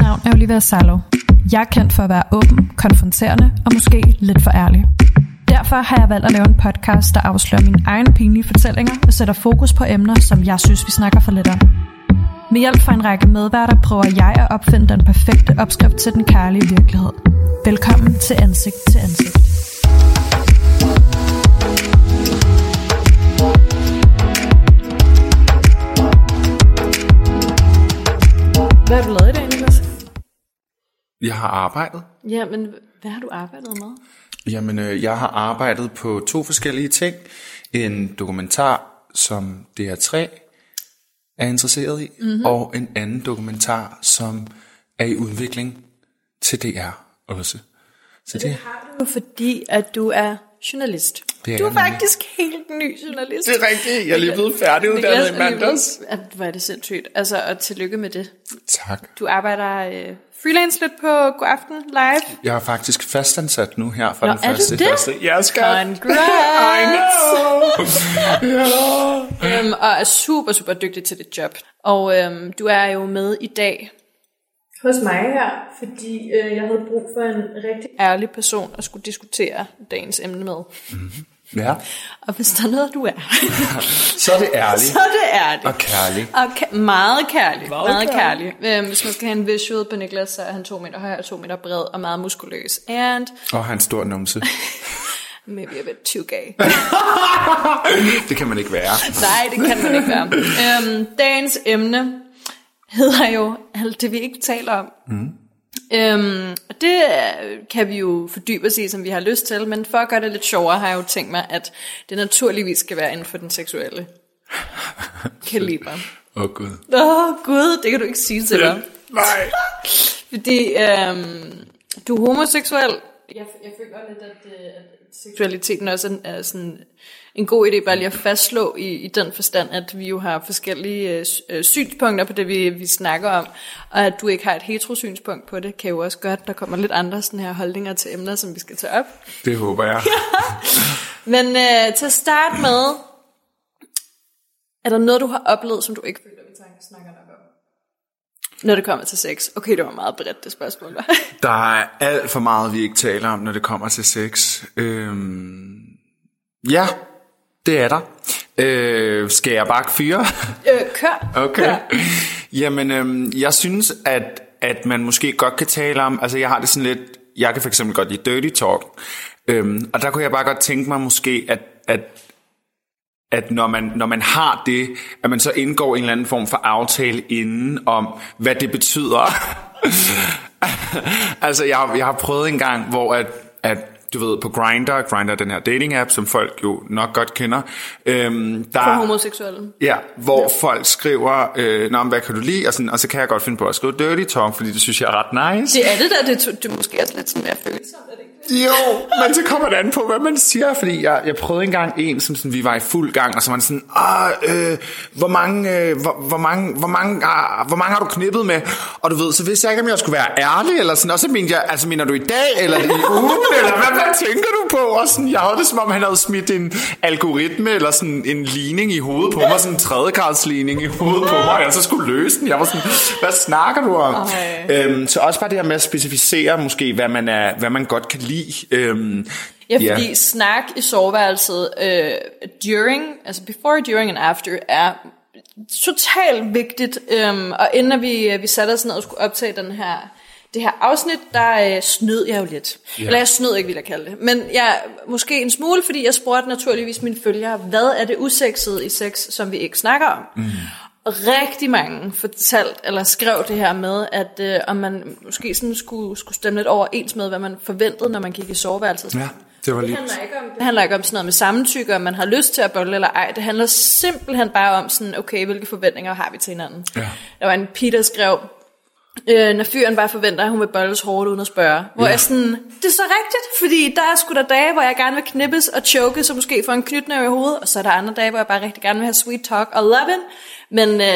navn er Olivia Salo. Jeg er kendt for at være åben, konfronterende og måske lidt for ærlig. Derfor har jeg valgt at lave en podcast, der afslører mine egne pinlige fortællinger og sætter fokus på emner, som jeg synes, vi snakker for lidt om. Med hjælp fra en række medværter prøver jeg at opfinde den perfekte opskrift til den kærlige virkelighed. Velkommen til Ansigt til Ansigt. Hvad er du lavet? Jeg har arbejdet. Ja, men hvad har du arbejdet med? Jamen, øh, jeg har arbejdet på to forskellige ting. En dokumentar, som DR3 er interesseret i, mm-hmm. og en anden dokumentar, som er i udvikling til DR også. Så det, har du fordi, at du er journalist. Det er du er nemlig. faktisk helt ny journalist. det er rigtigt. Jeg er lige blevet færdiguddannet i mandags. At, hvor er det sindssygt. Altså, og tillykke med det. Tak. Du arbejder øh, freelance lidt på God Aften Live. Jeg er faktisk fastansat nu her fra Nå, den er første. det? første. Jeg skal. Congrats! I know. ja. Øhm, og er super, super dygtig til dit job. Og øhm, du er jo med i dag hos mig her, fordi øh, jeg havde brug for en rigtig ærlig person at skulle diskutere dagens emne med. ja. Og hvis der er noget, du er, Så er det ærligt. så er det ærligt. Og kærlig. Og ka- meget kærlig. Meget, meget kærlig. Øhm, hvis man skal have en visual på Niklas, så er han to meter høj og to meter bred og meget muskuløs. And Og har en stor numse. maybe a bit too gay. det kan man ikke være. Nej, det kan man ikke være. Øhm, dagens emne hedder jo alt det, vi ikke taler om. Mm. Øhm, og det kan vi jo fordybe os i, som vi har lyst til, men for at gøre det lidt sjovere, har jeg jo tænkt mig, at det naturligvis skal være inden for den seksuelle kaliber. Åh oh, gud. Åh, oh, Gud, det kan du ikke sige til mig. Nej. Fordi øhm, du er homoseksuel. Jeg, jeg føler lidt, at, øh, at seksualiteten også er, er sådan en god idé bare lige at fastslå i, i den forstand, at vi jo har forskellige øh, øh, synspunkter på det, vi, vi snakker om, og at du ikke har et heterosynspunkt på det, kan jo også gøre, at der kommer lidt andre sådan her holdninger til emner, som vi skal tage op. Det håber jeg. Men øh, til at starte med, er der noget, du har oplevet, som du ikke føler, vi tager- snakker nok om? Når det kommer til sex. Okay, det var meget bredt, det spørgsmål. var. Der er alt for meget, vi ikke taler om, når det kommer til sex. Øhm, ja, det er der. Øh, skal jeg bare fyre? øh, kør. Okay. Kør. Jamen, øhm, jeg synes, at, at man måske godt kan tale om, altså jeg har det sådan lidt, jeg kan for eksempel godt lide dirty talk, øhm, og der kunne jeg bare godt tænke mig måske, at, at at når man, når man har det, at man så indgår en eller anden form for aftale inden om, hvad det betyder. altså, jeg, jeg har prøvet en gang, hvor at, at du ved, på Grindr, Grindr er den her dating-app, som folk jo nok godt kender, øhm, der, For homoseksuelle. Ja, hvor ja. folk skriver, øh, Nå, hvad kan du lide? Og, sådan, og så kan jeg godt finde på at skrive dirty talk, fordi det synes jeg er ret nice. Det er det der, det, det er måske også lidt sådan mere følsomt, er det det? Jo, men så kommer det an på, hvad man siger, fordi jeg, jeg prøvede engang en, som sådan, vi var i fuld gang, og så var man sådan, ah, øh, hvor, mange, øh, hvor, hvor, mange, hvor, mange, ah, hvor mange har du knippet med? Og du ved, så vidste jeg ikke, om jeg skulle være ærlig, eller sådan, og så mente jeg, altså mener du i dag, eller i ugen, eller hvad, hvad tænker du på? Og sådan, jeg havde det, som om han havde smidt en algoritme, eller sådan en ligning i hovedet på mig, sådan en tredjegradsligning i hovedet på mig, og jeg så skulle løse den. Jeg var sådan, hvad snakker du om? Øhm, så også bare det her med at specificere måske, hvad man, er, hvad man godt kan lide. Øhm, Ja, fordi ja. snak i soveværelset øh, during, altså before, during and after er totalt vigtigt. Øhm, og inden vi, vi satte os ned og skulle optage den her, det her afsnit, der øh, snød jeg jo lidt. Ja. Eller jeg snød ikke, vil jeg kalde det. Men jeg måske en smule, fordi jeg spurgte naturligvis mine følgere, hvad er det usexede i sex, som vi ikke snakker om? Mm. Rigtig mange fortalt, eller skrev det her med, at øh, om man måske sådan skulle, skulle stemme lidt overens med, hvad man forventede, når man gik i soveværelset. ja, det var Det lidt... handler, ikke om, det handler ikke om sådan noget med samtykke, om man har lyst til at bolle eller ej. Det handler simpelthen bare om sådan, okay, hvilke forventninger har vi til hinanden. Ja. Der var en pige, der skrev, øh, når fyren bare forventer, at hun vil bolles hårdt uden at spørge. Hvor Ja. jeg sådan, det er så rigtigt, fordi der er sgu da dage, hvor jeg gerne vil knippes og choke, så måske få en knytnæve i hovedet, og så er der andre dage, hvor jeg bare rigtig gerne vil have sweet talk og love it. Men, øh,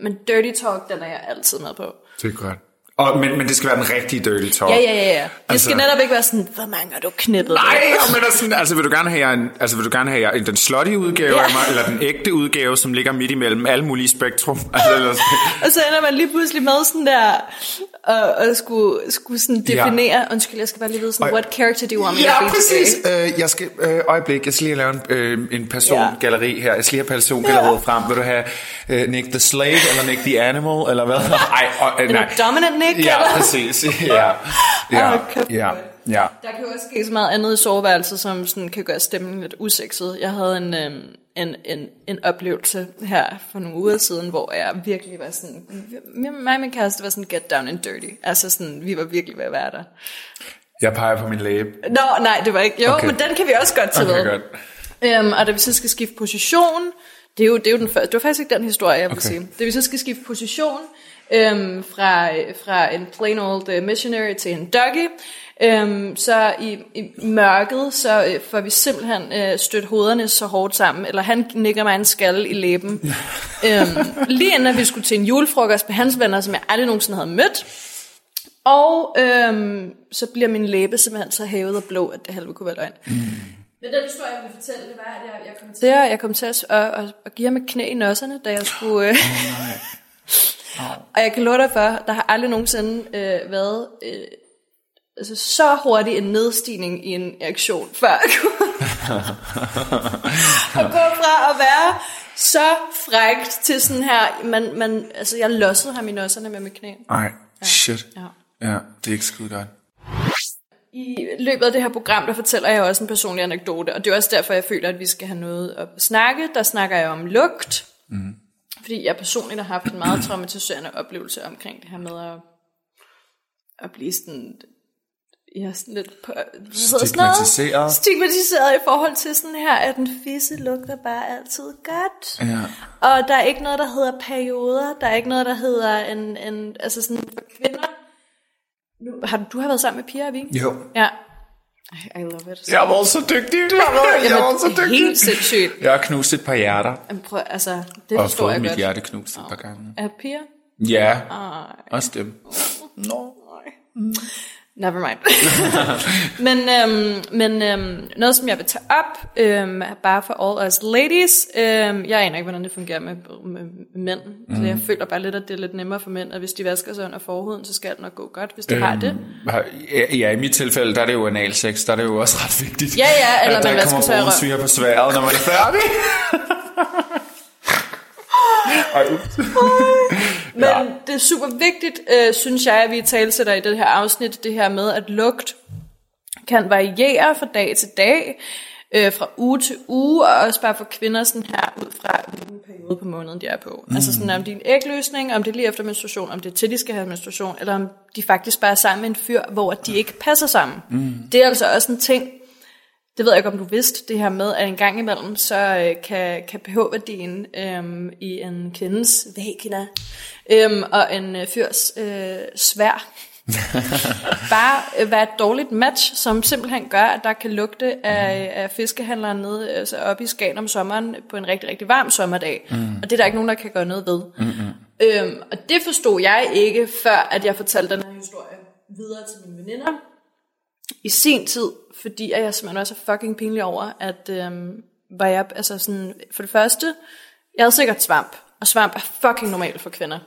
men dirty talk, den er jeg altid med på. Det er godt. Og, men, men det skal være den rigtige dirty talk. Ja, ja, ja, ja. Det Altså- skal netop ikke være sådan, hvor mange har du knippet? Nej, men er sådan, altså vil du gerne have en, altså vil du gerne have en, den slutty udgave Ja. af mig, eller den ægte udgave, som ligger midt imellem alle mulige spektrum? Altså, eller sådan. Og så ender man lige pludselig med sådan der, og, og skulle, skulle sådan Ja. definere, ja. undskyld, jeg skal bare lige vide sådan, Og- what character do you want me to Ja, be præcis. today? Øh, jeg skal, øh, øjeblik, jeg skal lige lave en, øh, en persongalleri her. Jeg skal lige have persongalleriet frem. Vil du have øh, Nick the Slave, eller Nick the Animal, eller hvad? Ej, øh, nej. dominant Nick, Ja, eller? præcis. Ja, ja, kæft, ja, ja. Der kan jo også ske så meget andet i soveværelset, som sådan kan gøre stemningen lidt usekset. Jeg havde en, øhm, en, en, en oplevelse her for nogle uger siden, hvor jeg virkelig var sådan, mig og min kæreste var sådan get down and dirty. Altså sådan, vi var virkelig ved at være der. Jeg peger på min læbe. Nå, nej, det var ikke. Jo, Okay. men den kan vi også godt tage Okay, med. godt. Øhm, og da vi så skal skifte position, det er jo, det er jo den første, det var faktisk ikke den historie, jeg vil okay. sige. Da vi så skal skifte position øhm, fra, fra en plain old uh, missionary til en doggy, øhm, så i, i mørket, så øh, får vi simpelthen øh, stødt hovederne så hårdt sammen, eller han nikker mig en skalle i læben. øhm, lige inden vi skulle til en julefrokost med hans venner, som jeg aldrig nogensinde havde mødt, og øhm, så bliver min læbe simpelthen så hævet og blå, at det halve kunne være løgn. Mm. Men den historie, jeg vil fortælle, det var, at jeg, jeg kom til, at, jeg kom til at, at, at, at give ham et knæ i nosserne, da jeg skulle... Øh, og jeg kan love dig for, der har aldrig nogensinde øh, været øh, altså, så hurtig en nedstigning i en reaktion, før jeg kunne at gå fra at være så frækt til sådan her, man, man, altså jeg lossede ham i nosserne med mit knæ. Nej, shit. Ja. Ja, det er ikke skide godt. I løbet af det her program, der fortæller jeg også en personlig anekdote, og det er også derfor, jeg føler, at vi skal have noget at snakke. Der snakker jeg om lugt, mm. Fordi jeg personligt har haft en meget traumatiserende oplevelse omkring det her med at, at blive sådan, ja, sådan lidt på, noget, Stigmatiseret. stigmatiseret i forhold til sådan her, at en fisse lugter bare altid godt. Ja. Og der er ikke noget, der hedder perioder. Der er ikke noget, der hedder en, en altså sådan for kvinder. Nu, har du, har været sammen med Pia, vi? Jo. Ja. I, I love it. Jeg var så dygtig. Jeg var så dygtig. Helt sindssygt. Jeg har knust et par hjerter. Jamen, prøv, altså, det Og forstår jeg fået mit godt. hjerte knust et par gange. Er Pia? Ja, Ej, også dem. Nå. Never mind. men øhm, men øhm, noget, som jeg vil tage op, øhm, er bare for all us ladies. Øhm, jeg aner ikke, hvordan det fungerer med, med, mænd. Mm. Så jeg føler bare lidt, at det er lidt nemmere for mænd, at hvis de vasker sig under forhuden, så skal det nok gå godt, hvis de øhm. har det. Ja, i mit tilfælde, der er det jo analsex, der er det jo også ret vigtigt. Ja, ja, eller at man vasker sig i kommer røv. brune på sværet, når man er færdig. Ej. Men Ja. det er super vigtigt, øh, synes jeg, at vi talsætter i det her afsnit, det her med, at lugt kan variere fra dag til dag, øh, fra uge til uge, og også bare for kvinder sådan her, ud fra hvilken periode på måneden de er på. Mm. Altså sådan om det er en ægløsning, om det er lige efter menstruation, om det er til de skal have menstruation, eller om de faktisk bare er sammen med en fyr, hvor de ikke passer sammen. Mm. Det er altså også en ting, det ved jeg ikke, om du vidste, det her med, at en gang imellem, så øh, kan, kan pH-værdien øhm, i en kvindes vagina øhm, og en øh, fyrs øh, svær bare øh, være et dårligt match, som simpelthen gør, at der kan lugte af, af fiskehandleren nede altså oppe i Skagen om sommeren på en rigtig, rigtig varm sommerdag. Mm. Og det er der ikke nogen, der kan gøre noget ved. Mm-hmm. Øhm, og det forstod jeg ikke, før at jeg fortalte den her historie videre til mine veninder i sin tid, fordi at jeg simpelthen også er fucking pinlig over, at øhm, var jeg, altså sådan, for det første, jeg havde sikkert svamp, og svamp er fucking normalt for kvinder,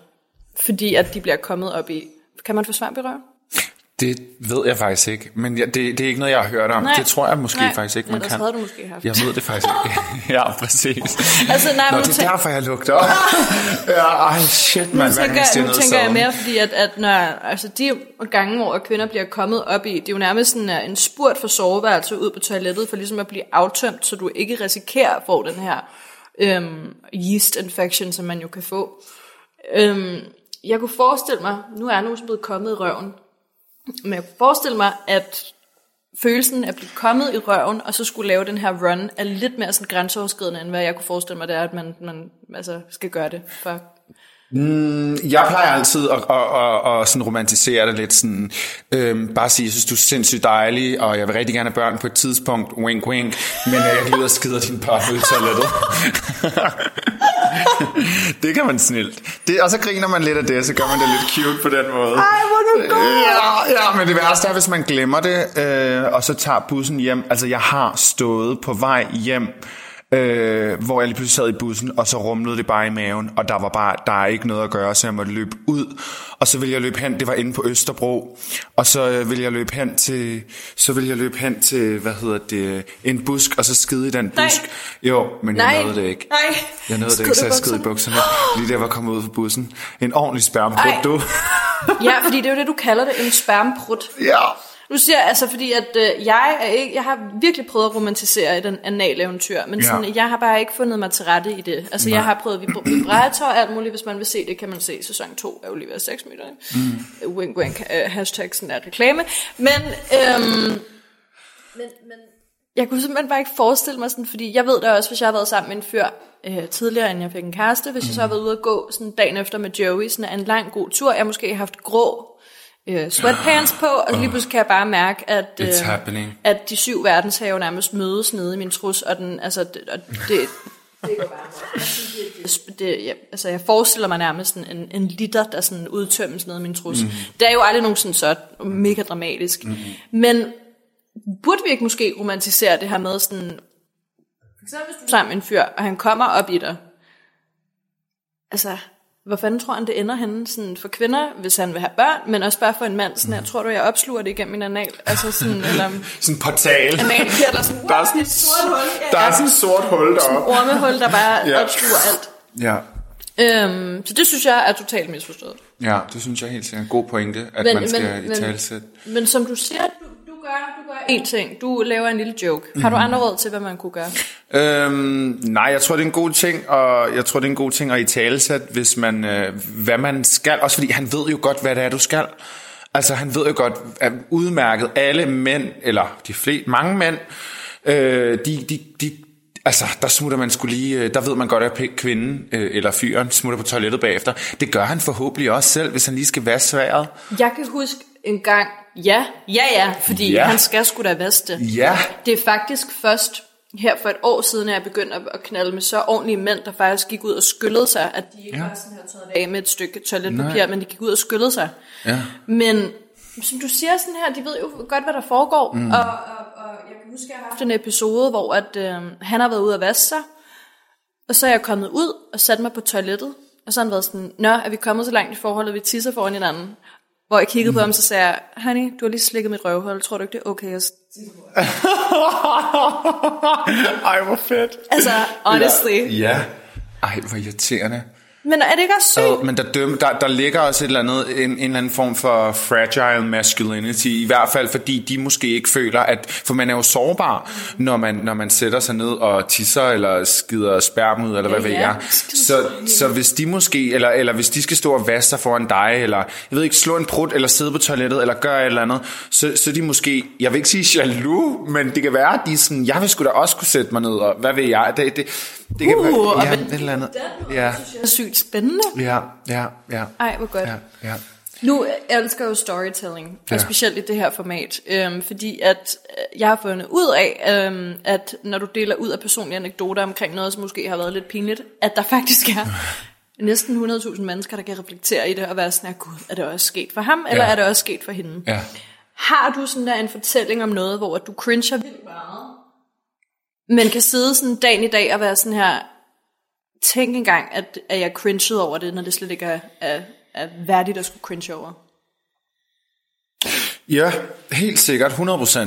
fordi at de bliver kommet op i, kan man få svamp i røven? Det ved jeg faktisk ikke, men jeg, det, det er ikke noget, jeg har hørt om. Nej. Det tror jeg måske Nej, faktisk ikke, man ellers kan. havde du måske haft. Jeg ved det faktisk ikke. ja, præcis. Altså, nej, Nå, det er derfor, jeg lugter. ja, ej, shit, man. Nu tænker, jeg, nu tænker jeg mere, fordi at, at når, altså de gange, hvor kvinder bliver kommet op i, det er jo nærmest sådan uh, en spurt for soveværelse ud på toilettet, for ligesom at blive aftømt, så du ikke risikerer at få den her øhm, yeast infection, som man jo kan få. Øhm, jeg kunne forestille mig, nu er nu blevet kommet i røven, men jeg kunne forestille mig, at følelsen af at blive kommet i røven, og så skulle lave den her run, er lidt mere sådan grænseoverskridende, end hvad jeg kunne forestille mig, det er, at man, man altså, skal gøre det for jeg plejer altid at, at, at, at sådan romantisere det lidt sådan, øhm, bare sige, jeg synes, du er sindssygt dejlig, og jeg vil rigtig gerne have børn på et tidspunkt, wink wink, men jeg kan lide at skide din børn ud i toilettet. det kan man snilt. Det, og så griner man lidt af det, så gør man det lidt cute på den måde. Ej, hvor du god. Ja, ja, men det værste er, hvis man glemmer det, øh, og så tager bussen hjem. Altså, jeg har stået på vej hjem, øh, hvor jeg lige pludselig sad i bussen, og så rumlede det bare i maven, og der var bare, der er ikke noget at gøre, så jeg måtte løbe ud, og så ville jeg løbe hen, det var inde på Østerbro, og så øh, ville jeg løbe hen til, så ville jeg løbe hen til, hvad hedder det, en busk, og så skide i den busk. Nej. Jo, men jeg Nej. nåede det ikke. Nej. Jeg nåede det ikke, så jeg skide i bukserne. lige jeg var kommet ud fra bussen. En ordentlig spærmbrud, Ej. du. Ja, fordi det er jo det, du kalder det, en spermprut. ja. Nu siger jeg altså, fordi at øh, jeg er ikke, jeg har virkelig prøvet at romantisere den anale eventyr, men Ja. sådan, jeg har bare ikke fundet mig til rette i det. Altså, jeg har prøvet vibra- vibrator og alt muligt, hvis man vil se det, kan man se sæson 2 af Olivia 6 meter. Mm. Wink, wink, uh, hashtag sådan der reklame. Men, øhm, men, men, jeg kunne simpelthen bare ikke forestille mig sådan, fordi jeg ved da også, hvis jeg har været sammen med en fyr øh, tidligere, inden jeg fik en kæreste, hvis jeg så har været ude at gå sådan dagen efter med Joey, sådan en lang god tur, jeg måske har haft grå øh, sweatpants på, og lige pludselig kan jeg bare mærke, at, øh, at de syv verdenshave nærmest mødes nede i min trus, og, den, altså, det, og det, det går bare det, det, jeg, altså jeg forestiller mig nærmest en, en liter, der sådan udtømmes nede i min trus. Mm. Det er jo aldrig nogen sådan så mega dramatisk. Mm. Men burde vi ikke måske romantisere det her med sådan, for eksempel hvis du sammen med en fyr, og han kommer op i dig, altså, hvor fanden tror han, det ender henne sådan for kvinder, hvis han vil have børn, men også bare for en mand, sådan her, tror du, jeg opsluger det igennem min anal, altså sådan, eller Sådan en portal. analkir, der sådan, Der er sådan- et sort hul, Der er sådan et sort hul deroppe. ormehul, der bare Ja. opsluger alt. Ja. Øhm, så det synes jeg er totalt misforstået. Ja, det synes jeg helt sikkert er en god pointe, at Men- man skal men- i men- talsæt. Men som du siger, du, du gør, du gør én ting. Du laver en lille joke. Har du andre råd til, hvad man kunne gøre? Øhm, nej, jeg tror, det er en god ting, og jeg tror, det er en god ting at i talsæt, hvis man, øh, hvad man skal. Også fordi han ved jo godt, hvad det er, du skal. Altså, han ved jo godt, at udmærket alle mænd, eller de fleste, mange mænd, øh, de, de, de, altså, der smutter man skulle lige, øh, der ved man godt, at kvinden øh, eller fyren smutter på toilettet bagefter. Det gør han forhåbentlig også selv, hvis han lige skal vaske sværet. Jeg kan huske en gang, ja, ja, ja, fordi Ja. han skal sgu da vaske det. Ja. Det er faktisk først her for et år siden, at jeg begyndte at- knalde med så ordentlige mænd, der faktisk gik ud og skyllede sig, at de ikke Ja. bare sådan her tørret af med et stykke toiletpapir, men de gik ud og skyllede sig. Ja. Men som du siger sådan her, de ved jo godt, hvad der foregår. Mm. Og, og, og jeg kan huske, at jeg har haft en episode, hvor at, øh, han har været ude at vaske sig, og så er jeg kommet ud og sat mig på toilettet, og så har han været sådan, Nå, er vi kommet så langt i forholdet, vi tisser foran hinanden? Hvor jeg kiggede mm. på ham, så sagde jeg, honey, du har lige slikket mit røvhul, tror du ikke, det er okay? at Ej, hvor fedt. Altså, honestly. Ja. Ej, hvor irriterende. Men er det ikke også sygt? Men der, døm, der, der ligger også et eller andet, en, en eller anden form for fragile masculinity, i hvert fald fordi de måske ikke føler, at, for man er jo sårbar, når man, når man sætter sig ned og tisser, eller skider sperm ud, eller hvad Ja, ved ja. jeg. Så, så hvis de måske, eller, eller hvis de skal stå og vaske sig foran dig, eller jeg ved ikke, slå en prut, eller sidde på toilettet, eller gøre et eller andet, så, så de måske, jeg vil ikke sige jaloux, men det kan være, at de er sådan, jeg vil sgu da også kunne sætte mig ned, og hvad ved jeg, det, det, det kan Uh, være, ja, et eller andet. Ja, Det er sygt spændende. ja, ja, ja. Ej, hvor godt. Ja, ja. Nu jeg elsker jo storytelling, Ja. og specielt i det her format, øhm, fordi at øh, jeg har fundet ud af, øhm, at når du deler ud af personlige anekdoter omkring noget, som måske har været lidt pinligt, at der faktisk er næsten 100.000 mennesker, der kan reflektere i det og være sådan her, gud, er det også sket for ham, eller Ja. er det også sket for hende? Ja. Har du sådan der en fortælling om noget, hvor du cringer vildt meget, men kan sidde sådan dagen i dag og være sådan her, tænk engang, at, at jeg cringede over det, når det slet ikke er, er, er værdigt at skulle cringe over. Ja, helt sikkert, 100%.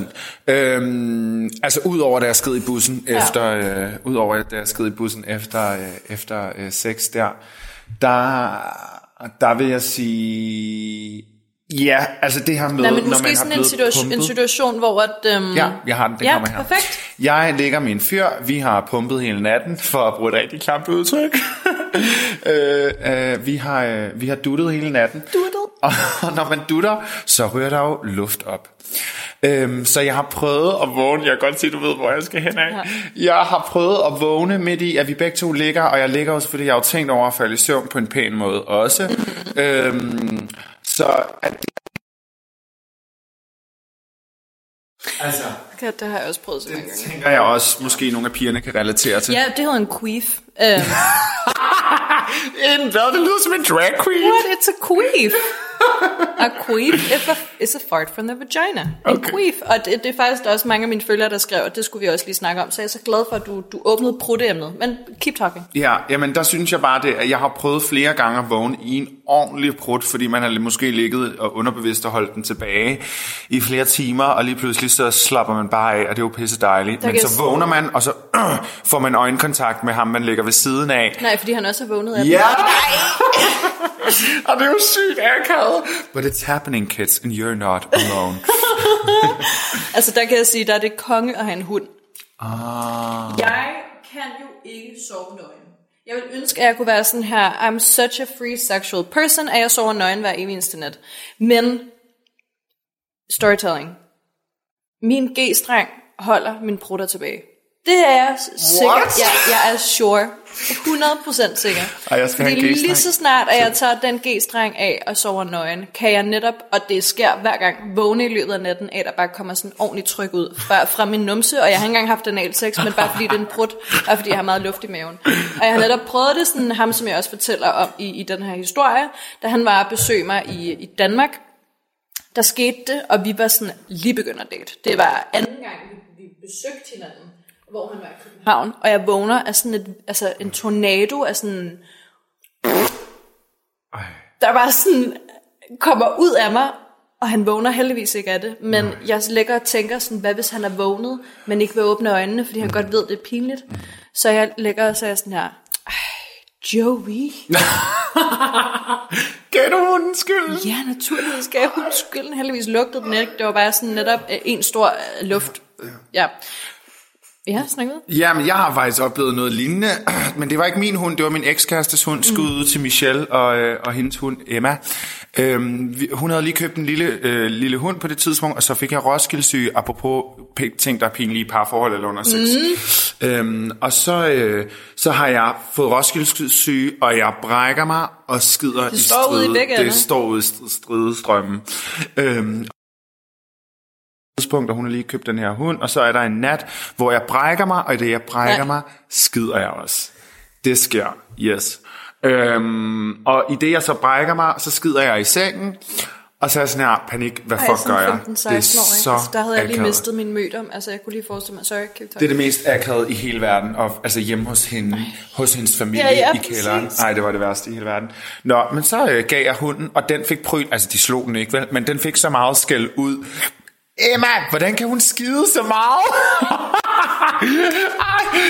Øhm, altså udover da jeg sked i bussen Ja. efter, øh, udover da jeg sked i bussen efter, øh, efter øh, sex der, der, der vil jeg sige, ja, altså det her med, Nej, men når man har sådan en blevet situation, en pumpet. situation, hvor at... Øhm, Ja, jeg har den, det ja, kommer her. perfekt. Jeg ligger med en fyr, vi har pumpet hele natten, for at bruge et rigtig klamt udtryk. øh, øh, vi, har, øh, vi har duttet hele natten. Duttet? Og når man dutter, så rører der jo luft op. Øhm, så jeg har prøvet at vågne, jeg kan godt se, du ved, hvor jeg skal hen af. Ja. Jeg har prøvet at vågne midt i, at vi begge to ligger, og jeg ligger også, fordi jeg har jo tænkt over at falde i søvn på en pæn måde også. øhm, så at det Altså, Ja, det har jeg også prøvet så mange gange. tænker jeg også, måske nogle af pigerne kan relatere til. Ja, det hedder en queef. Um, En hvad? Det lyder som en drag queen. what? It's a queef. A queef is a, fart from the vagina. En Okay. queef. Og det, det er faktisk også mange af mine følgere, der skrev, at det skulle vi også lige snakke om. Så jeg er så glad for, at du, du åbnede prutteemnet. Men keep talking. Ja, jamen der synes jeg bare det, at jeg har prøvet flere gange at vågne i en ordentlig prut, fordi man har måske ligget og underbevidst og holdt den tilbage i flere timer, og lige pludselig så slapper man bare af, og det er jo pisse dejligt. Der Men så vågner man, og så får man øjenkontakt med ham, man ligger ved siden af. Nej, fordi han også har vågnet af. Ja! og det er jo sygt akavet. But it's happening, kids, and you're not alone. Altså der kan jeg sige, der er det konge at have en hund. ah. Jeg kan jo ikke sove nøgen. Jeg vil ønske, at jeg kunne være sådan her, I'm such a free sexual person, at jeg sover nøgen hver evig eneste nat. Men, storytelling. Min G-streng holder min prutter tilbage. Det er jeg sikker. What? Jeg, jeg er sure. 100% sikker. Ej, jeg skal have Fordi en G-streng. lige så snart, at jeg tager den G-streng af og sover nøgen, kan jeg netop, og det sker hver gang, vågne i løbet af natten af, der bare kommer sådan ordentligt tryk ud fra, fra min numse, og jeg har ikke engang haft anal sex, men bare fordi det er en og fordi jeg har meget luft i maven. Og jeg har netop prøvet det sådan, ham som jeg også fortæller om i, i den her historie, da han var at besøge mig i, i Danmark, der skete det, og vi var sådan lige begynder at date. Det var anden gang, vi besøgte hinanden, hvor han var i København, og jeg vågner af sådan et, altså en tornado af sådan, Ej. der bare sådan kommer ud af mig, og han vågner heldigvis ikke af det, men jeg ligger og tænker sådan, hvad hvis han er vågnet, men ikke vil åbne øjnene, fordi han godt ved, det er pinligt. Så jeg ligger og siger sådan her, "Ej, Joey. Gav du skyld? Ja, naturligvis skal jeg huske skylden. Heldigvis lugtede den ikke. Det var bare sådan netop øh, en stor øh, luft. Ja. Ja, snak ud. Jamen, jeg har faktisk oplevet noget lignende, men det var ikke min hund, det var min ekskærestes hund, skud ud til Michelle og, øh, og hendes hund Emma. Øhm, vi- hun havde lige købt en lille, øh, lille hund på det tidspunkt, og så fik jeg Roskilde apropos ting, der er pinlige i parforhold eller under sex. Mm. Øhm, og så, øh, så har jeg fået Roskilde og jeg brækker mig og skider i står ude i ender. Det står ude i str- stridestrømmen. Øhm, tidspunkt, og hun har lige købt den her hund, og så er der en nat, hvor jeg brækker mig, og i det jeg brækker Ja. mig, skider jeg også. Det sker, yes. Øhm, og i det jeg så brækker mig, så skider jeg i sengen, og så er jeg sådan her, panik, hvad Ej, fuck gør jeg? 15, 16 det er år, så altså, der havde jeg lige akavet. mistet min mødom. Altså, jeg kunne lige forestille mig. Sorry, Det er det mest akavet i hele verden, og, altså hjemme hos hende, hos hendes familie Ja, ja, i kælderen. Nej, det var det værste i hele verden. Nå, men så øh, gav jeg hunden, og den fik pryl, altså de slog den ikke vel, men den fik så meget skæld ud. Emma, hvordan kan hun skide så meget?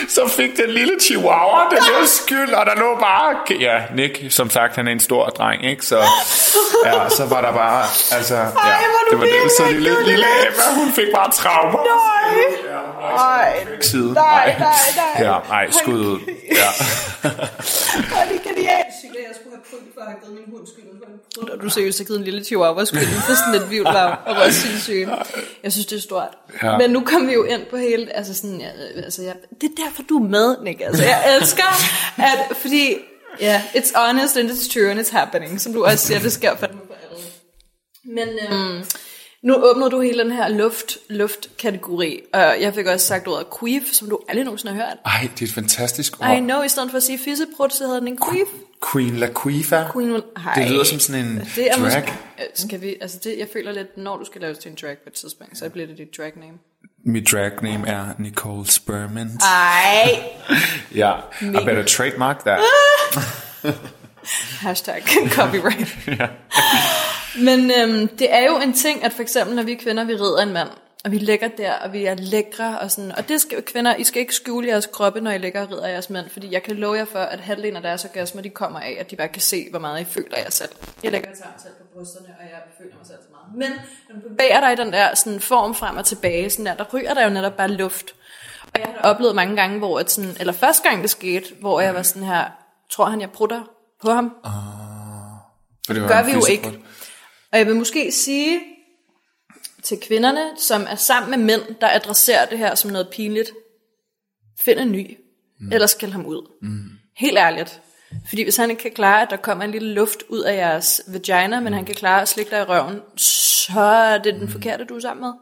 Så fik den lille chihuahua, den lå skyld, og der lå bare... Ja, Nick, som sagt, han er en stor dreng, ikke? Så, ja, så var der bare... Altså, ja, du det var det. Så lille, gullig. lille Emma, hun fik bare traumer. Nej, nej, nej, nej. Ja, nej, skud ud. Ja. Er det jeg skulle have prøvet for at have givet min hund skylden for en du seriøst har givet en lille chihuahua skylden for sådan et vivlav og var sindssygt. Jeg synes, det er stort. Ja. Men nu kom vi jo ind på hele, altså sådan, ja, altså jeg, det er derfor, du er med, Nick. Altså, jeg elsker, at, fordi, ja, yeah, it's honest and it's true and it's happening, som du også siger, det sker for dem for alle. Men øhm, nu åbnede du hele den her luft, luft-kategori, og jeg fik også sagt ordet queef, som du aldrig nogensinde har hørt. Ej, det er et fantastisk ord. I know, i stedet for at sige fisseprut, så hedder den en queef. Queen Laquifa. Queen, hej. Det lyder som sådan en det er drag. Måske, øh, skal vi, altså det, jeg føler lidt, når du skal lave det til en drag på et tidspunkt, så bliver det dit drag name. Mit drag name er Nicole Sperman. Ej. Ja, I better trademark that. Hashtag copyright. Men øhm, det er jo en ting, at for eksempel, når vi kvinder, vi rider en mand, og vi ligger der, og vi er lækre, og sådan, og det skal kvinder, I skal ikke skjule jeres kroppe, når I ligger og rider jeres mænd, fordi jeg kan love jer for, at halvdelen af deres orgasmer, de kommer af, at de bare kan se, hvor meget I føler jer selv. Jeg lægger og tager mig selv på brysterne, og jeg føler mig selv så meget. Men når du bevæger dig i den der sådan, form frem og tilbage, sådan der, der ryger der jo netop bare luft. Og jeg har oplevet mange gange, hvor at sådan, eller første gang det skete, hvor jeg var sådan her, tror han, jeg prutter på ham? For det var gør vi jo ikke. Og jeg vil måske sige til kvinderne, som er sammen med mænd, der adresserer det her som noget pinligt. Find en ny, mm. eller skæld ham ud. Mm. Helt ærligt. Fordi hvis han ikke kan klare, at der kommer en lille luft ud af jeres vagina, men han kan klare at slikke dig i røven, så er det den forkerte, du er sammen med.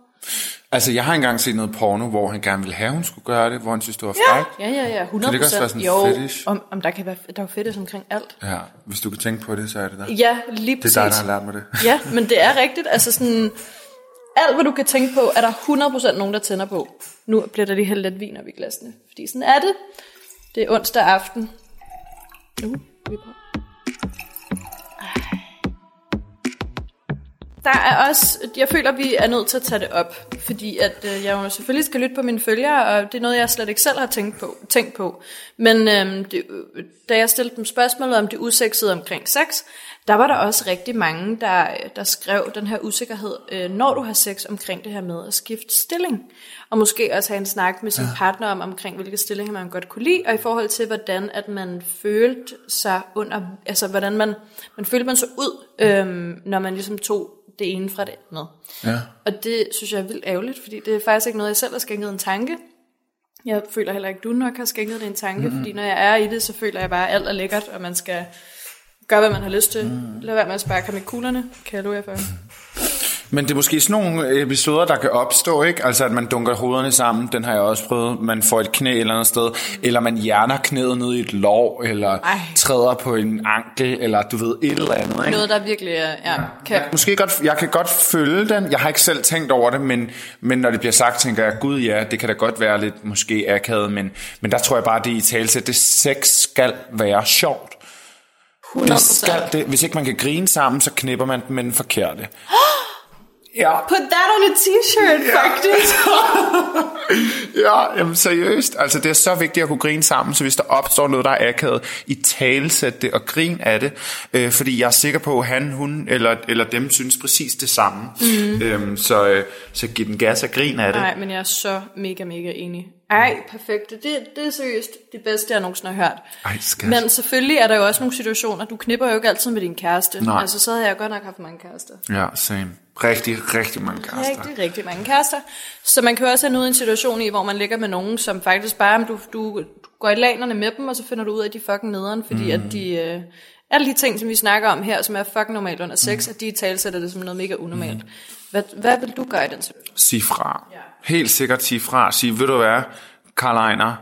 Altså, jeg har engang set noget porno, hvor han gerne ville have, hun skulle gøre det, hvor han synes, det var frækt. ja, ja, ja 100 Kan det ikke også være sådan Jo, fetish? om, om der kan være, der er fetish omkring alt. Ja, hvis du kan tænke på det, så er det der. Ja, lige Det præcis. er dig, der har lært mig det. Ja, men det er rigtigt. Altså sådan, alt hvad du kan tænke på, er der 100% nogen, der tænder på. Nu bliver der lige hældt lidt vin op i glasene. Fordi sådan er det. Det er onsdag aften. Nu, vi på. Der er også, jeg føler, vi er nødt til at tage det op, fordi at øh, jeg jo selvfølgelig skal lytte på mine følgere, og det er noget, jeg slet ikke selv har tænkt på. Tænkt på. Men øhm, øh, det, da jeg stillede dem spørgsmålet om det usexede omkring sex, der var der også rigtig mange, der, der skrev den her usikkerhed, øh, når du har sex omkring det her med at skifte stilling. Og måske også have en snak med sin partner om, omkring hvilke stillinger man godt kunne lide, og i forhold til, hvordan at man følte sig under, altså hvordan man, man følte man så ud, øhm, når man ligesom tog det ene fra det andet. Ja. Og det synes jeg er vildt ærgerligt, fordi det er faktisk ikke noget, jeg selv har skænket en tanke. Jeg føler heller ikke, du nok har skænket det en tanke, mm-hmm. fordi når jeg er i det, så føler jeg bare, at alt er lækkert, og man skal gøre, hvad man har lyst til. Mm. Lad være med at sparke ham i kuglerne, kan jeg love jer for. Men det er måske sådan nogle episoder, der kan opstå, ikke? Altså, at man dunker hovederne sammen, den har jeg også prøvet. Man får et knæ et eller andet sted, eller man hjerner knæet ned i et lår, eller Ej. Træder på en ankel, eller du ved, et eller andet, ikke? Noget, der virkelig er, ja, kan, Måske godt, jeg kan godt følge den. Jeg har ikke selv tænkt over det, men, men når det bliver sagt, tænker jeg, gud ja, det kan da godt være lidt måske akavet, men, men der tror jeg bare, det er i talsæt. Det sex skal være sjovt. 100%. Det skal det. Hvis ikke man kan grine sammen, så knipper man den med den forkerte. ja. Put that on a t-shirt, Ja. faktisk. Ja, jamen seriøst. Altså, det er så vigtigt at kunne grine sammen, så hvis der opstår noget, der er akavet, i talsæt det og grin af det. Øh, fordi jeg er sikker på, at han, hun eller, eller dem synes præcis det samme. Mm. Øhm, så, øh, så giv den gas og grin af det. Nej, men jeg er så mega, mega enig. Ej, perfekt. Det, det er seriøst det bedste, jeg nogensinde har hørt. Ej, skat. Men selvfølgelig er der jo også nogle situationer, du knipper jo ikke altid med din kæreste. Nej. Altså, så havde jeg godt nok haft mange kærester. Ja, same. Rigtig, rigtig mange kærester. Rigtig, rigtig mange kærester. Så man kan jo også have ud i en situation i, hvor man ligger med nogen, som faktisk bare, du, du, du går i lanerne med dem, og så finder du ud af, at de fucking nederen, fordi mm. at de... Øh, alle de ting, som vi snakker om her, som er fucking normalt under sex, mm. at de talsætter det som noget mega unormalt. Mm. Hvad, hvad vil du gøre i den situation? Sig fra. Helt sikkert sig fra. Sig, ved du hvad, Karl Ejner,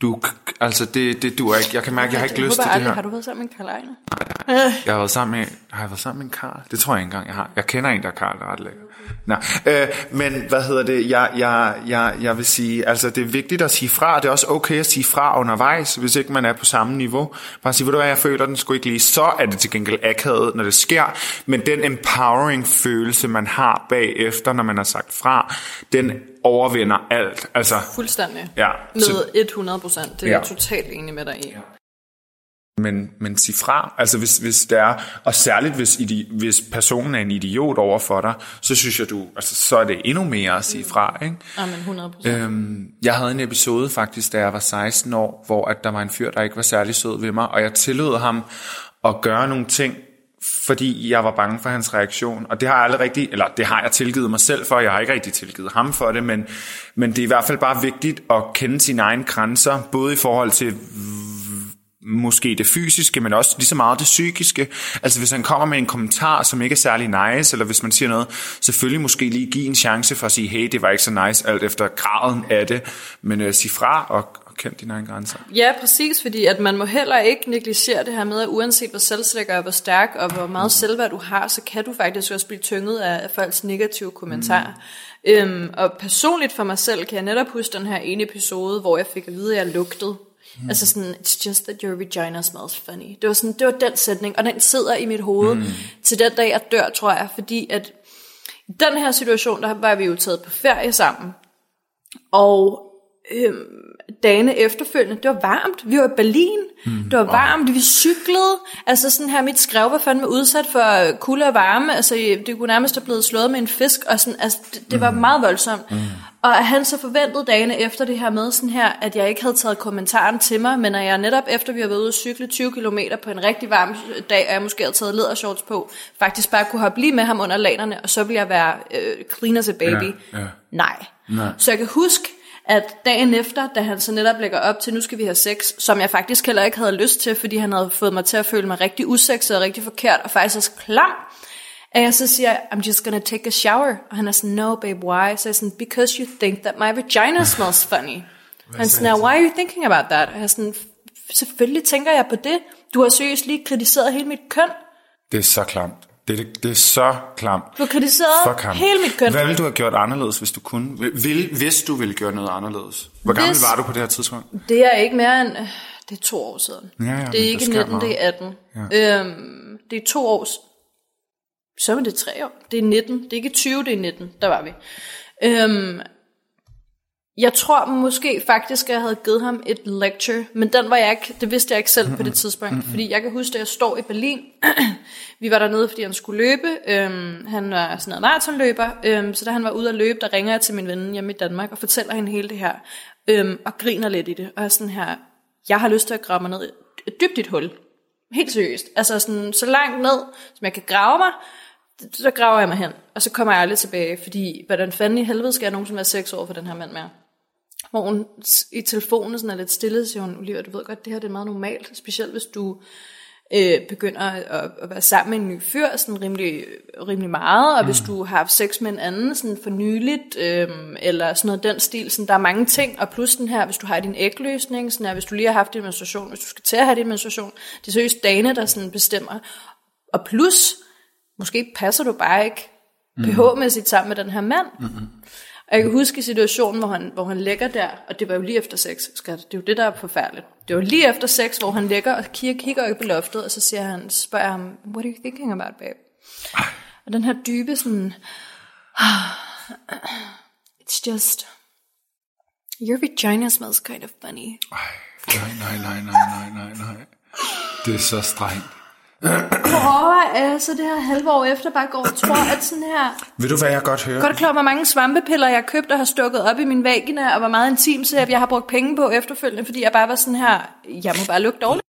du, altså det, det du ikke. Jeg kan mærke, jeg har ikke lyst til det aldrig, her. Har du været sammen med Karl Ejner? Jeg har været sammen med, har jeg været sammen med en Karl? Det tror jeg ikke engang, jeg har. Jeg kender en, der er Karl, der er ret lækker. Nå, øh, men hvad hedder det? Jeg, jeg, jeg, jeg vil sige, altså det er vigtigt at sige fra. Det er også okay at sige fra undervejs, hvis ikke man er på samme niveau. Bare sige, ved du hvad, jeg føler den skulle ikke lige. Så er det til gengæld akavet, når det sker. Men den empowering følelse, man har bagefter, når man har sagt fra, den overvinder alt. Altså, Fuldstændig. ja. Så, Med 100 procent. Det er Ja. jeg totalt enig med dig i. men, men sig fra. Altså hvis, hvis det er, og særligt hvis, idi, hvis personen er en idiot over for dig, så synes jeg, du, altså, så er det endnu mere at sige fra. Ikke? Ja, men 100 procent. Øhm, jeg havde en episode faktisk, da jeg var 16 år, hvor at der var en fyr, der ikke var særlig sød ved mig, og jeg tillod ham at gøre nogle ting, fordi jeg var bange for hans reaktion. Og det har jeg aldrig rigtig, eller det har jeg tilgivet mig selv for, jeg har ikke rigtig tilgivet ham for det, men, men det er i hvert fald bare vigtigt at kende sine egne grænser, både i forhold til måske det fysiske, men også lige så meget det psykiske. Altså hvis han kommer med en kommentar, som ikke er særlig nice, eller hvis man siger noget, selvfølgelig måske lige give en chance for at sige, hey, det var ikke så nice, alt efter graden af det, men øh, sig fra og, og kend dine egne grænser. Ja, præcis, fordi at man må heller ikke negligere det her med, at uanset hvor selvsikker og hvor stærk og hvor meget selvværd du har, så kan du faktisk også blive tynget af, af folks negative kommentarer. Mm. Øhm, og personligt for mig selv kan jeg netop huske den her ene episode, hvor jeg fik at vide, at jeg lugtede. Mm. Altså sådan, it's just that your vagina smells funny. Det var, sådan, det var den sætning, og den sidder i mit hoved mm. til den dag, jeg dør, tror jeg, fordi at i den her situation, der var vi jo taget på ferie sammen, og øhm, dagene efterfølgende, det var varmt. Vi var i Berlin, mm, det var varmt, vi cyklede. Altså sådan her, mit skrev var fandme udsat for kulde og varme. Altså det kunne nærmest have blevet slået med en fisk, og sådan, altså, det, det var meget voldsomt. Mm. Og han så forventede dagene efter det her med sådan her, at jeg ikke havde taget kommentaren til mig, men at jeg netop efter vi har været ude at cykle 20 km på en rigtig varm dag, og jeg måske havde taget ledershorts på, faktisk bare kunne hoppe lige med ham under lanerne, og så ville jeg være øh, clean as a baby. Ja, ja. Nej. Nej. Så jeg kan huske, at dagen efter, da han så netop lægger op til, nu skal vi have sex, som jeg faktisk heller ikke havde lyst til, fordi han havde fået mig til at føle mig rigtig usekset og rigtig forkert, og faktisk også klam, at jeg så siger, I'm just gonna take a shower. Og han er sådan, no babe, why? Så jeg sådan, because you think that my vagina smells funny. Han er sådan, now, why are you thinking about that? Og jeg er sådan, selvfølgelig tænker jeg på det. Du har seriøst lige kritiseret hele mit køn. Det er så klamt. Det, det, det er så klamt. Du har kritiseret hele mit køn. Hvad ville du have gjort anderledes, hvis du kunne? Vil, hvis du ville gøre noget anderledes? Hvor gammel Hvis- var du på det her tidspunkt? Det er ikke mere end, øh, det er to år siden. Ja, ja, det er ikke skal 19, meget. det er 18. Ja. Øhm, det er to år, så er det tre år. Det er 19, det er ikke 20, det er 19, der var vi. Øhm, jeg tror måske faktisk, at jeg havde givet ham et lecture, men den var jeg ikke, det vidste jeg ikke selv på det tidspunkt, fordi jeg kan huske, at jeg står i Berlin, vi var dernede, fordi han skulle løbe, øhm, han var sådan noget maratonløber, øhm, så da han var ude at løbe, der ringer jeg til min ven hjemme i Danmark, og fortæller hende hele det her, øhm, og griner lidt i det, og er sådan her, jeg har lyst til at grave mig ned dybt i et hul, helt seriøst, altså sådan, så langt ned, som jeg kan grave mig, så graver jeg mig hen, og så kommer jeg aldrig tilbage, fordi hvordan fanden i helvede skal jeg nogensinde være seks år for den her mand mere? Hvor hun i telefonen sådan er lidt stille, siger hun, Olivia, du ved godt, det her det er meget normalt, specielt hvis du øh, begynder at, at være sammen med en ny fyr, sådan rimelig, rimelig meget, og hvis du har haft sex med en anden sådan for nyligt, øh, eller sådan noget den stil, sådan, der er mange ting, og plus den her, hvis du har din ægløsning, sådan her, hvis du lige har haft din menstruation, hvis du skal til at have din menstruation, det er seriøst dagene, der sådan bestemmer, og plus, måske passer du bare ikke pH-mæssigt sammen med den her mand. Mm-hmm. Og jeg kan huske situationen, hvor han, hvor han ligger der, og det var jo lige efter sex, skat. Det er jo det, der er forfærdeligt. Det var lige efter sex, hvor han ligger og kigger, kigger op på loftet, og så siger han, spørger jeg ham, what are you thinking about, babe? Og den her dybe sådan, it's just, your vagina smells kind of funny. Ej, nej, nej, nej, nej, nej, nej, nej. Det er så strengt. Prøver jeg så det her halve år efter bare går og tror, at sådan her, Vil du, hvad jeg godt hører? Godt klar, hvor mange svampepiller jeg har købt og har stukket op i min vagina, og hvor meget intim sæbe jeg har brugt penge på efterfølgende, fordi jeg bare var sådan her, jeg må bare lugte dårligt.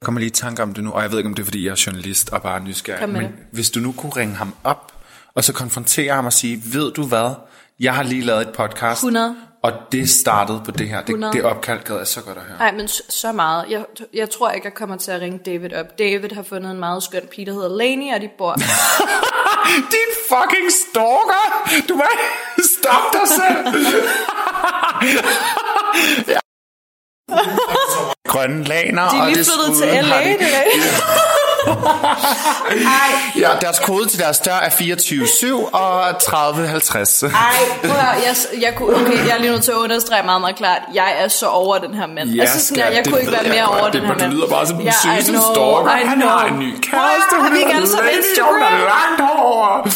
Jeg kommer lige i tanke om det nu, og jeg ved ikke, om det er, fordi jeg er journalist og bare nysgerrig. Men hvis du nu kunne ringe ham op, og så konfrontere ham og sige, ved du hvad, jeg har lige lavet et podcast, 100. og det startede på det her. Det, 100. det opkald gad jeg så godt at høre. Nej, men så- meget. Jeg, jeg tror ikke, jeg kommer til at ringe David op. David har fundet en meget skøn pige, der hedder Laney, og de bor... Din fucking stalker! Du må stoppe dig selv! Ja. Grønne laner, De er lige flyttet til LA, de- det er Ja, deres kode til deres dør er 24-7 og 30-50. Ej, prøv at høre, jeg, jeg, kunne, okay, jeg er lige nødt til at understrege meget, meget klart, jeg er så over den her mand. Ja, altså sådan, jeg det kunne ikke være jeg mere over Det- den her mand. lyder bare som den Ja, sygeste stalker. Han har en ny kæreste, Har hun vi ikke alle sammen Instagram? har langt hår.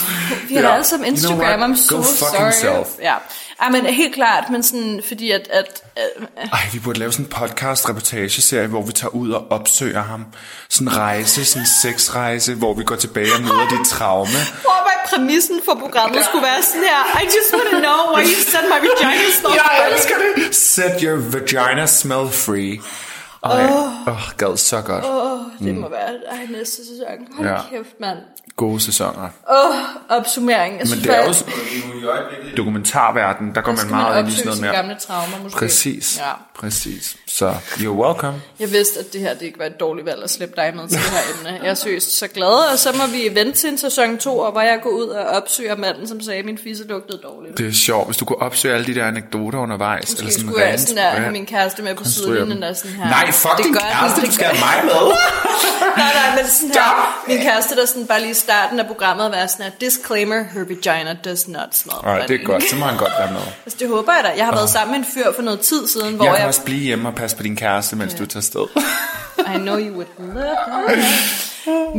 Vi har alle sammen Instagram? I'm so Go fuck sorry. himself. Ja. Ej, men helt klart, men sådan, fordi at, at øh, Ej, vi burde lave sådan en podcast-reportageserie, hvor vi tager ud og opsøger ham. Sådan en rejse, sådan en sexrejse, hvor vi går tilbage og møder dit traume. Prøv hvad præmissen for programmet skulle være sådan her. I just want to know why you said my vagina smells Jeg funny. elsker det! Set your vagina smell free. Åh, oh, gad så godt. Åh, det må være ej, næste sæson. Hold ja. kæft, mand. Gode sæsoner. Åh, opsummering. Jeg Men synes, det er faktisk, sådan, nu i øjeblikket i dokumentarverdenen, der går man meget ind i sådan noget mere. gamle traumer, måske. Præcis, Ja. præcis. Så, you're welcome. Jeg vidste, at det her det ikke var et dårligt valg at slippe dig med til det her emne. Jeg er seriøst så glad, og så må vi vente til en sæson 2, og hvor jeg går ud og opsøger manden, som sagde, at min fisse lugtede dårligt. Det er sjovt, hvis du kunne opsøge alle de der anekdoter undervejs. Måske eller sådan skulle jeg sådan der, have min kæreste med på sidelinjen, der sådan her. Nej, fuck din gør kæreste, den, du det skal have mig med. Nej, nej, men sådan her, min kæreste, der sådan bare lige starten af programmet var sådan her, disclaimer, her vagina does not smell Nej, det funny." er godt, så må han godt være med. Altså, det håber jeg da. Jeg har været sammen med en fyr for noget tid siden, hvor Jeg jeg... kan også blive hjemme og passe på din kæreste, mens du tager sted. I know you would love that.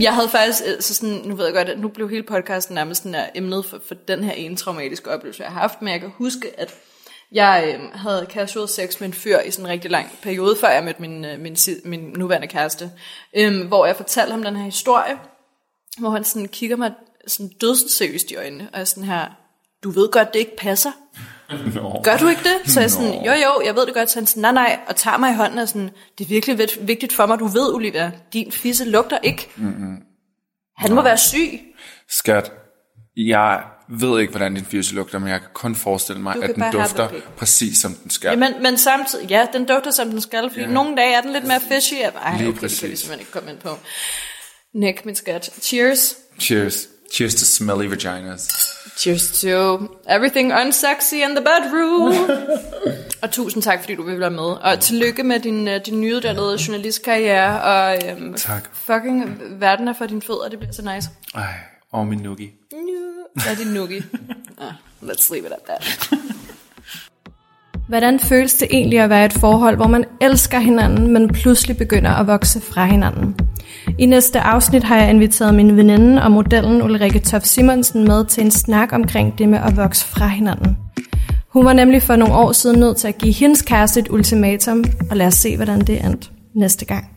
Jeg havde faktisk, øh, så sådan, nu ved jeg godt, at nu blev hele podcasten nærmest sådan der emnet for, for den her ene traumatiske oplevelse, jeg har haft, men jeg kan huske, at Jeg øh, havde casual sex med en fyr i sådan en rigtig lang periode, før jeg mødte min, øh, min, min nuværende kæreste. Øh, hvor jeg fortalte ham den her historie, hvor han sådan kigger mig sådan dødsenseriøst i øjnene, og er sådan her, du ved godt, det ikke passer. Nå. Gør du ikke det? Så jeg sådan, jo jo, jeg ved det godt. Så han sådan, nej nej, og tager mig i hånden og sådan, det er virkelig vigt- vigtigt for mig, du ved, Olivia, din fisse lugter ikke. Mm-hmm. Han må være syg. Skat, jeg ved ikke, hvordan din fyrse lugter, men jeg kan kun forestille mig, at den dufter præcis som den skal. Ja, men, men samtidig, ja, den dufter som den skal, fordi ja. nogle dage er den lidt mere fishy. Ej, Lige okay, det kan vi præcis. simpelthen ikke komme ind på. Nick, min skat. Cheers. Cheers. Cheers to smelly vaginas. Cheers to everything unsexy in the bedroom. og tusind tak, fordi du vil være med. Og tillykke med din, øh, din nyuddannede journalistkarriere. Og øhm, Tak. fucking verden er for dine fødder, det bliver så nice. Ej, og min noogie. Hvad er din noogie? ah, let's leave it at that. Hvordan føles det egentlig at være i et forhold, hvor man elsker hinanden, men pludselig begynder at vokse fra hinanden? I næste afsnit har jeg inviteret min veninde og modellen Ulrike Tof Simonsen med til en snak omkring det med at vokse fra hinanden. Hun var nemlig for nogle år siden nødt til at give hendes kæreste et ultimatum, og lad os se, hvordan det endte næste gang.